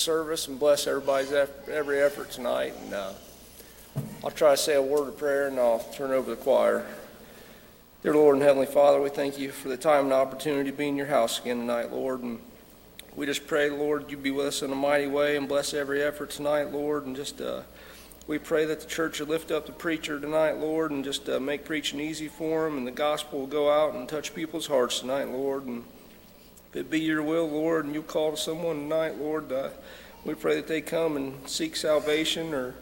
service and bless everybody's every effort tonight. And uh, I'll try to say a word of prayer and I'll turn over the choir. Dear Lord and Heavenly Father, we thank you for the time and opportunity to be in your house again tonight, Lord. And we just pray, Lord, you be with us in a mighty way and bless every effort tonight, Lord. And just uh, we pray that the church will lift up the preacher tonight, Lord, and just uh, make preaching easy for him, and the gospel will go out and touch people's hearts tonight, Lord. And if it be your will, Lord, and you call someone tonight, Lord, uh, we pray that they come and seek salvation or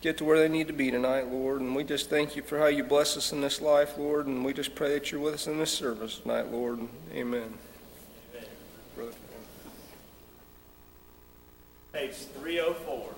get to where they need to be tonight, Lord. And we just thank you for how you bless us in this life, Lord. And we just pray that you're with us in this service tonight, Lord. Amen. Brother. Page 304.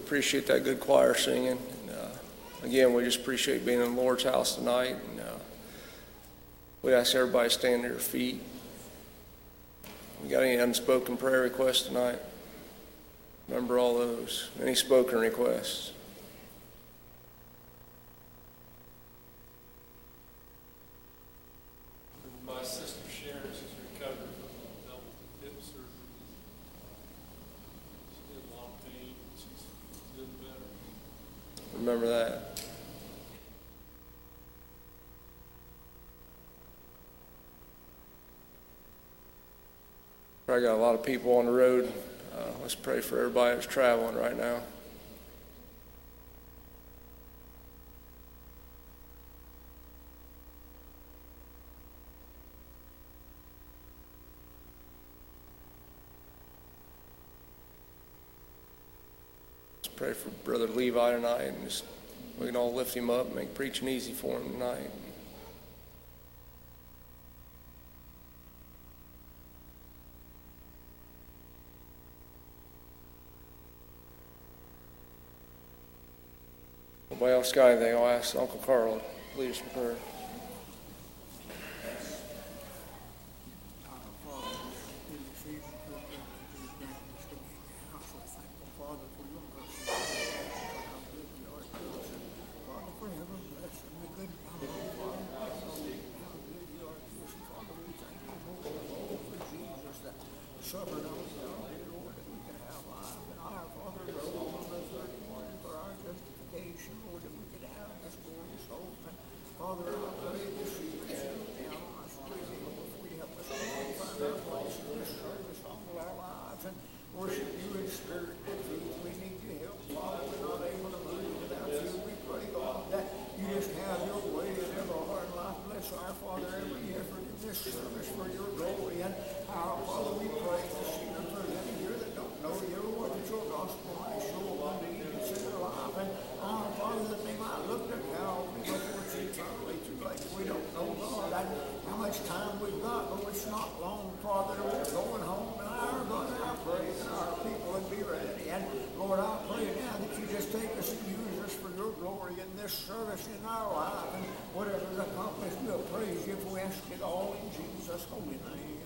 Appreciate that good choir singing. And, uh, Again, we just appreciate being in the Lord's house tonight. And uh, we ask everybody to stand to their feet. We got any unspoken prayer requests tonight? Remember all those. Any spoken requests? Remember that. Probably got a lot of people on the road. Uh, let's pray for everybody that's traveling right now. Let's pray for Brother Levi tonight and just we can all lift him up and make preaching easy for him tonight. Got anything? I'll ask Uncle Carl to lead us in prayer. Suffered on the Lord, that we can have life, and our Father rose on the third morning for our justification, Lord, that we could have this glorious hope. And Father, I pray this evening, down on us, please, Lord, if we help us to find our place in this service, humble our lives, and worship you in spirit and truth. We need your help, Father, we're not able to move without you. We pray, God, that you just have your way in every heart and life. Bless our Father, every effort in this service for your glory. And our Father, we pray this evening for them here that don't know you, Lord, that your gospel might show up unto each in their life. And our Father, that they might look to Calvary before it's eternally too late. We don't know, God, that how much time we've got, but it's not long, Father. We're going home, and our God, I pray that our people would be ready. And Lord, I pray now that you just take us and use us for your glory in this service in our life. And whatever is accomplished, we'll praise you if we ask it all in Jesus' holy name.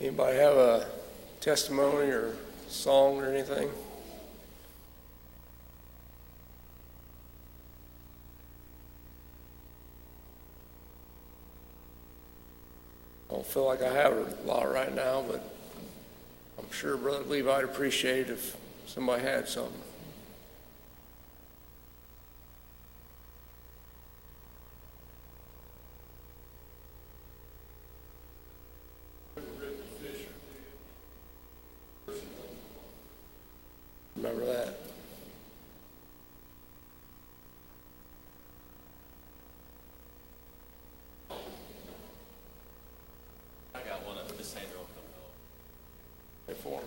Amen. Anybody have a testimony or song or anything? I don't feel like I have a lot right now, but I'm sure Brother Levi'd appreciate it if somebody had something. Remember that? I got one of the Sandra will come help. Pray for 'em.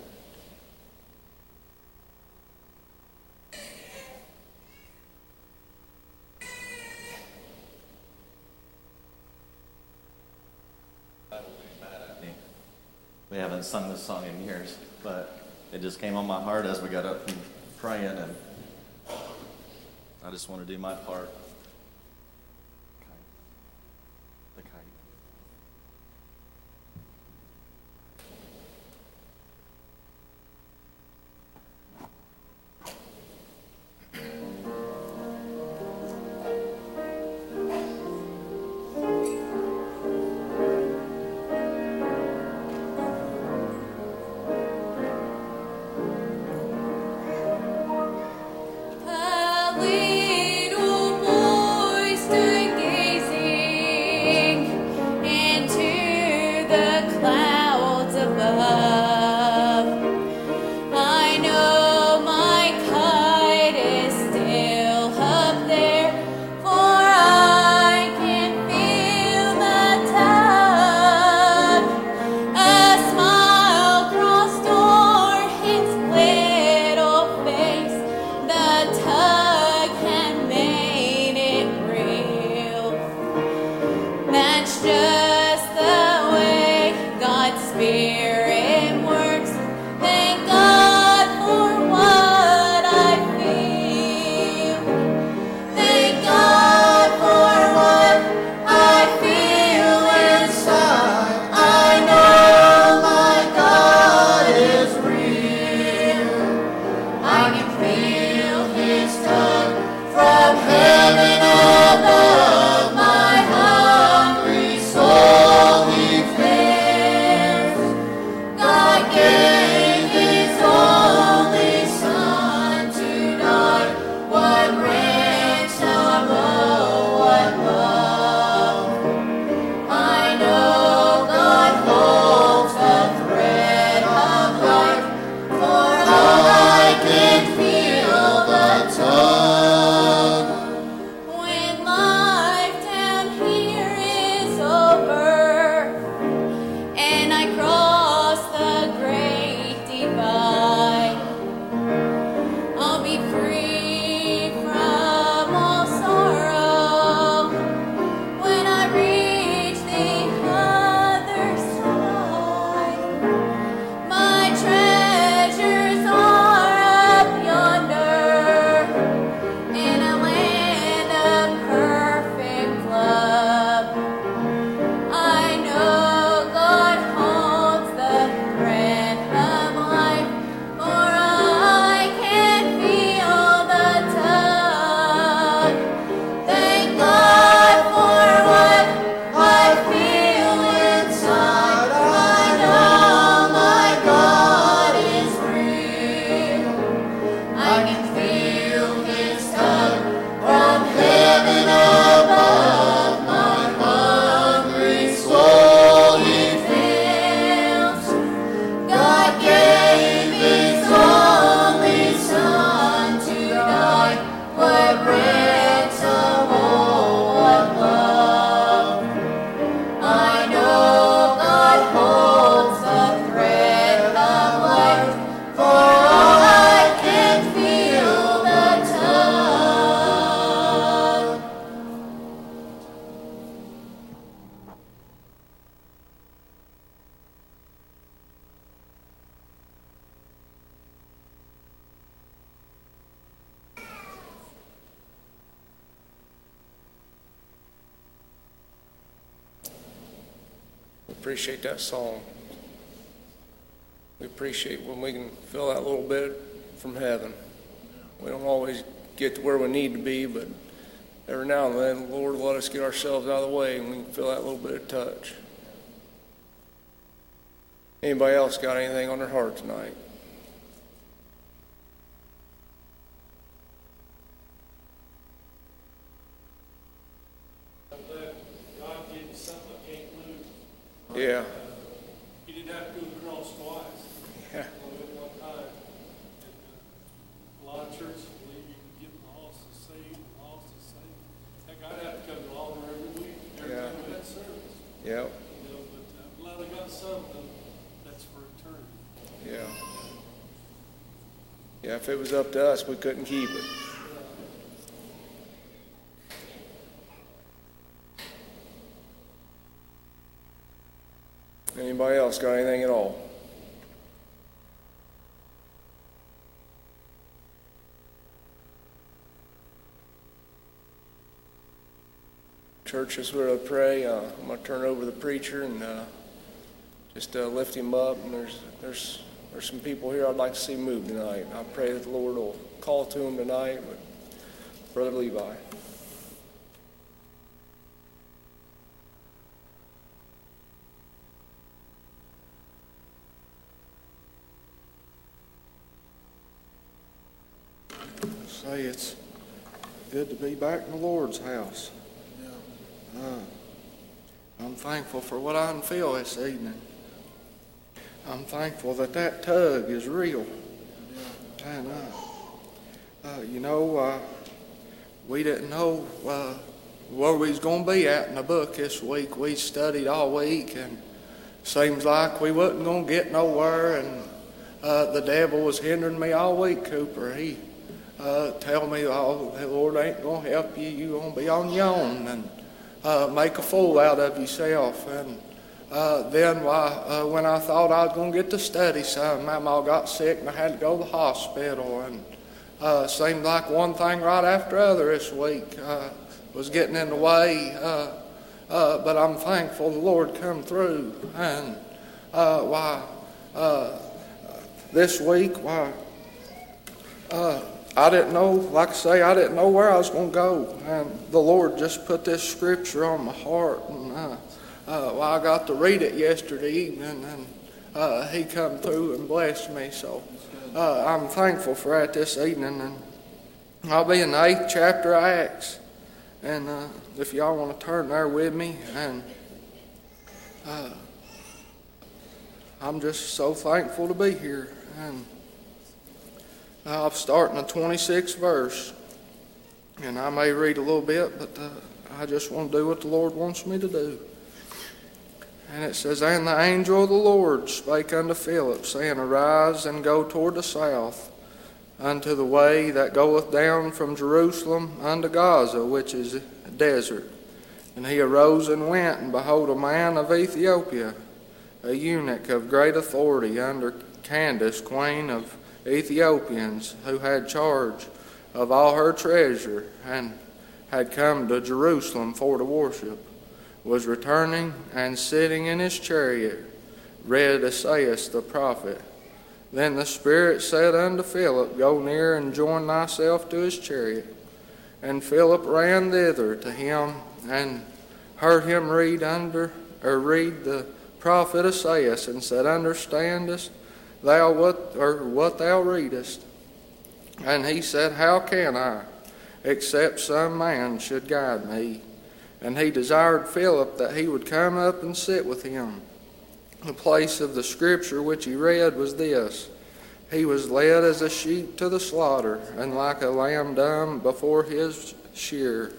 We haven't sung this song in years, but it just came on my heart as we got up and praying, and I just want to do my part. Little bit from heaven. We don't always get to where we need to be, but every now and then, the Lord, let us get ourselves out of the way and we can feel that little bit of touch. Anybody else got anything on their heart tonight? I'm glad God gave me something I can't lose. Yeah. He didn't have to go to the cross twice. Yeah. Only at one time. And, uh, A lot of churches believe you can get lost and saved, and lost and saved. Heck, I'd have to come to altar every week, every Yeah. time we had service, Yep. you know, but uh, I'm glad I got something that's for eternity. Yeah. Yeah, if it was up to us, we couldn't keep it. Anybody else got anything at all? Church, is where I pray, uh, I'm going to turn over the preacher and uh, just uh, lift him up. And there's there's there's some people here I'd like to see move tonight. I pray that the Lord will call to them tonight. Brother Levi. Say it's good to be back in the Lord's house. Uh, I'm thankful for what I can feel this evening. I'm thankful that that tug is real. And, uh, uh, you know, uh, we didn't know uh, where we was going to be at in the book this week. We studied all week, and seems like we wasn't going to get nowhere. And uh, the devil was hindering me all week, Cooper. He uh, tell me, oh, the Lord ain't going to help you. you going to be on your own and uh, make a fool out of yourself. And uh, then uh, when I thought I was going to get to study some, mom got sick and I had to go to the hospital. And uh, seemed like one thing right after other this week uh, was getting in the way. Uh, uh, but I'm thankful the Lord come through. And why, this week, why, I didn't know, like I say, I didn't know where I was going to go. And the Lord just put this scripture on my heart. And uh, uh, well, I got to read it yesterday evening, and uh, He come through and blessed me. So uh, I'm thankful for that this evening. And I'll be in the eighth chapter of Acts. And uh, if y'all want to turn there with me, and uh, I'm just so thankful to be here. And I'll start in the 26th verse. And I may read a little bit, but uh, I just want to do what the Lord wants me to do. And it says, And the angel of the Lord spake unto Philip, saying, Arise and go toward the south, unto the way that goeth down from Jerusalem unto Gaza, which is a desert. And he arose and went, and behold, a man of Ethiopia, a eunuch of great authority under Candace, queen of Ethiopians, who had charge of all her treasure, and had come to Jerusalem for to worship, was returning and sitting in his chariot, read Esaias the prophet. Then the Spirit said unto Philip, Go near and join thyself to his chariot. And Philip ran thither to him and heard him read under or read the prophet Esaias, and said, Understandest thou what or what thou readest? And he said, How can I, except some man should guide me? And he desired Philip that he would come up and sit with him. The place of the scripture which he read was this He was led as a sheep to the slaughter, and like a lamb dumb before his shear,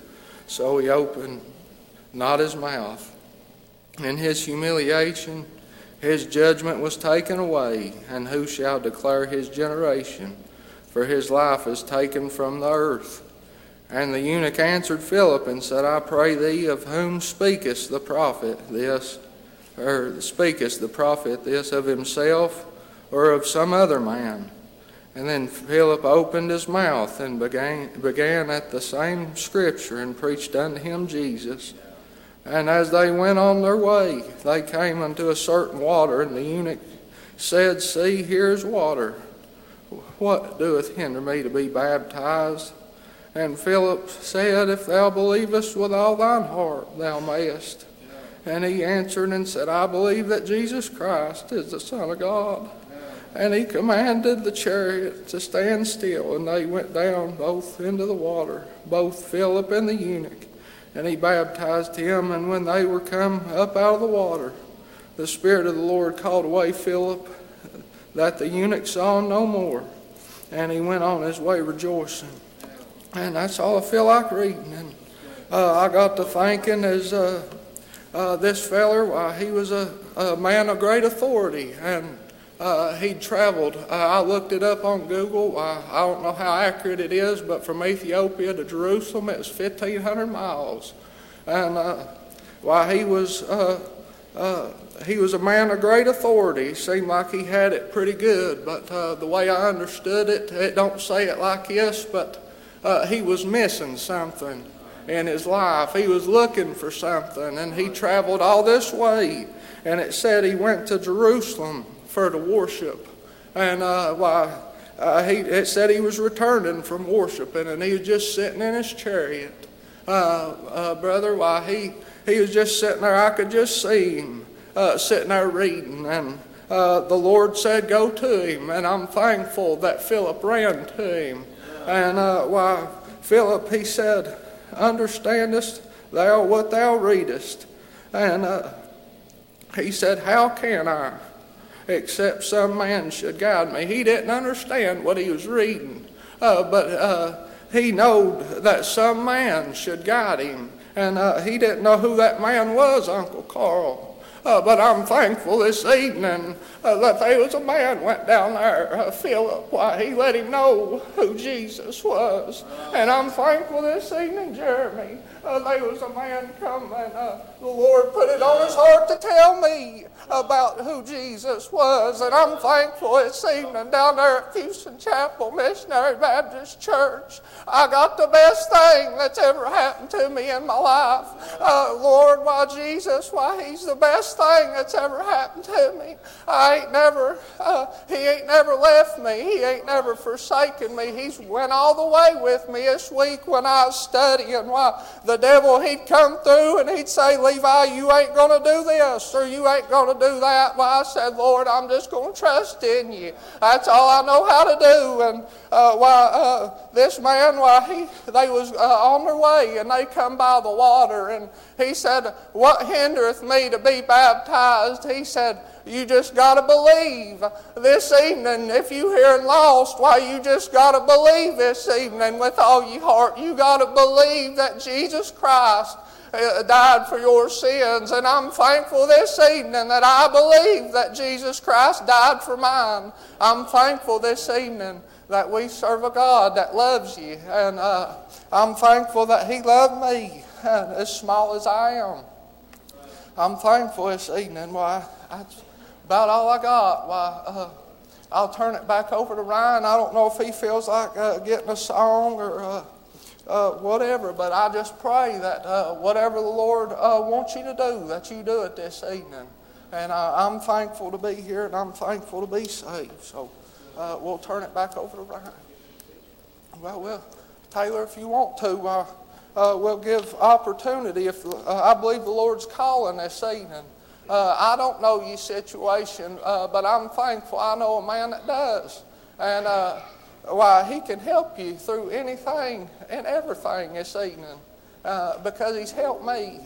so he opened not his mouth. In his humiliation, his judgment was taken away, and who shall declare his generation? For his life is taken from the earth. And the eunuch answered Philip and said, I pray thee, of whom speakest the prophet this, or speakest the prophet this of himself or of some other man? And then Philip opened his mouth and began, began at the same scripture and preached unto him Jesus. And as they went on their way, they came unto a certain water, and the eunuch said, See, here's water. What doeth hinder me to be baptized? And Philip said, If thou believest with all thine heart, thou mayest. And he answered and said, I believe that Jesus Christ is the Son of God. And he commanded the chariot to stand still, and they went down both into the water, both Philip and the eunuch. And he baptized him, and when they were come up out of the water, the Spirit of the Lord called away Philip, that the eunuch saw no more. And he went on his way rejoicing. And that's all I feel like reading. And uh, I got to thinking as uh, uh, this feller, why, he was a, a man of great authority. And uh, he'd traveled. Uh, I looked it up on Google. Uh, I don't know how accurate it is, but from Ethiopia to Jerusalem, it was 1,500 miles. And uh, why he was uh, uh, he was a man of great authority. Seemed like he had it pretty good, but uh, the way I understood it, it don't say it like this, but uh, he was missing something in his life. He was looking for something, and he traveled all this way. And it said he went to Jerusalem for to worship. And uh, why, uh, he, it said he was returning from worshiping, and he was just sitting in his chariot. Uh, uh, brother, why, he, he was just sitting there. I could just see him uh, sitting there reading. And uh, the Lord said, Go to him. And I'm thankful that Philip ran to him. And uh, why, Philip, he said, Understandest thou what thou readest? And uh, he said, How can I? Except some man should guide me. He didn't understand what he was reading, uh, but uh, he knowed that some man should guide him. And uh, he didn't know who that man was, Uncle Carl. Uh, but I'm thankful this evening uh, that there was a man went down there, uh, Philip. Why, he let him know who Jesus was. And I'm thankful this evening, Jeremy, uh, there was a man come and uh, the Lord put it on his heart to tell me about who Jesus was. And I'm thankful this evening down there at Houston Chapel Missionary Baptist Church. I got the best thing that's ever happened to me in my life. Uh, Lord, why Jesus, why He's the best thing that's ever happened to me. I ain't never, uh, He ain't never left me. He ain't never forsaken me. He's went all the way with me this week when I was studying. Why the devil he'd come through and he'd say, Levi, you ain't going to do this or you ain't going to do that. Well, I said, Lord, I'm just going to trust in you. That's all I know how to do. And uh, why uh, this man, why he they was uh, on their way and they come by the water and he said, What hindereth me to be baptized? He said, you just got to believe this evening. If you hearing lost, why you just got to believe this evening with all your heart. You got to believe that Jesus Christ uh, died for your sins. And I'm thankful this evening that I believe that Jesus Christ died for mine. I'm thankful this evening that we serve a God that loves you. And uh, I'm thankful that He loved me, as small as I am. I'm thankful this evening. Why, that's about all I got. Why, uh, I'll turn it back over to Ryan. I don't know if he feels like uh, getting a song or uh, uh, whatever, but I just pray that uh, whatever the Lord uh, wants you to do, that you do it this evening. And uh, I'm thankful to be here, and I'm thankful to be saved. So we'll turn it back over to Ryan. Well, well, Taylor, if you want to, we'll give opportunity. If I believe the Lord's calling this evening. Uh, I don't know your situation, uh, but I'm thankful I know a man that does. And uh, why, he can help you through anything and everything this evening uh, because he's helped me.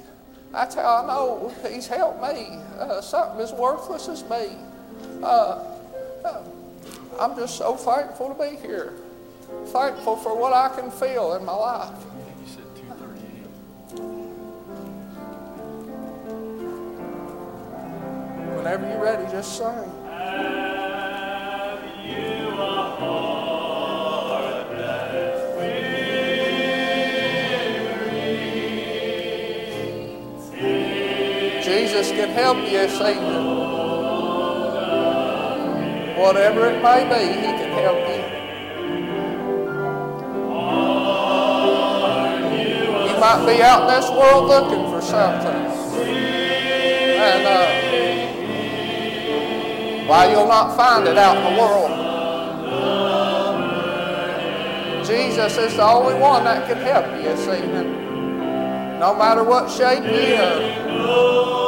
That's how I know he's helped me. Uh, something as worthless as me. Uh, I'm just so thankful to be here. Thankful for what I can feel in my life. Whenever you're ready, just sing. Jesus can help you evening. Whatever it may be, He can help you. You might be out in this world looking for something. And uh, why you'll not find it out in the world. Jesus is the only one that can help you this evening. No matter what shape you're in.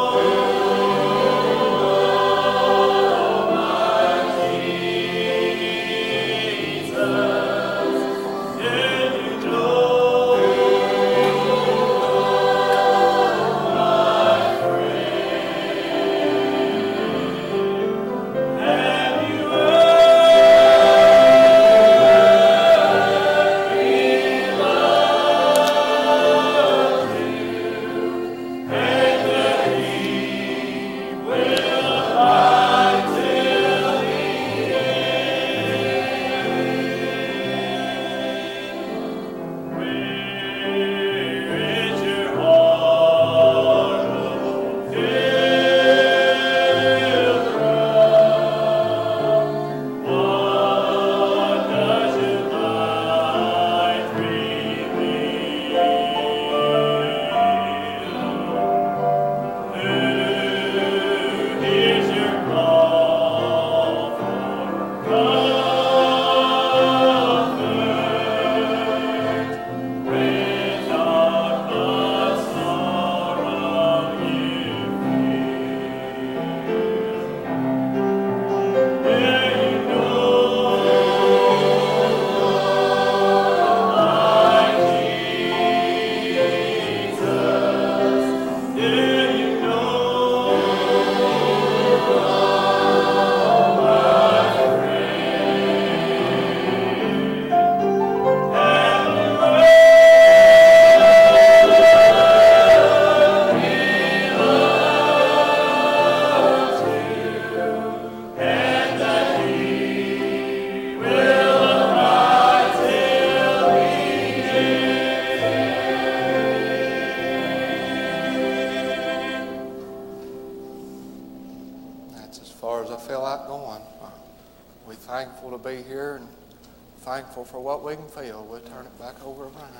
Thankful for what we can feel. We'll turn it back over to Brian.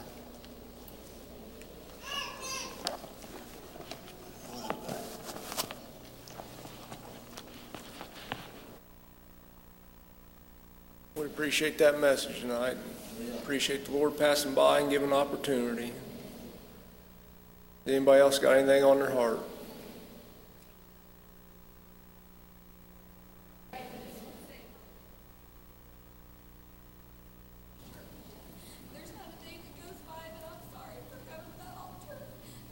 We appreciate that message tonight. Appreciate the Lord passing by and giving opportunity. Anybody else got anything on their heart? There's not a day that goes by that I'm sorry for coming to that altar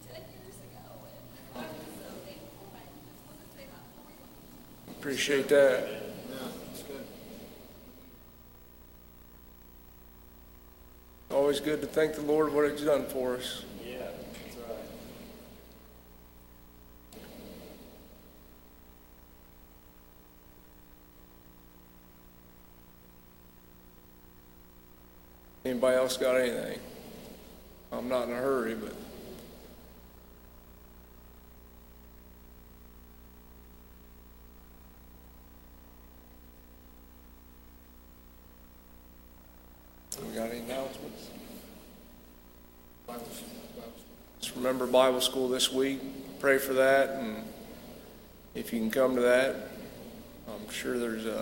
ten years ago, and I was so thankful. I just want to say that for you. Appreciate that. Always good to thank the Lord what He's done for us. Yeah, that's right. Anybody else got anything? I'm not in a hurry, but we got any announcements? Just remember Bible school this week. Pray for that, and if you can come to that, I'm sure there's a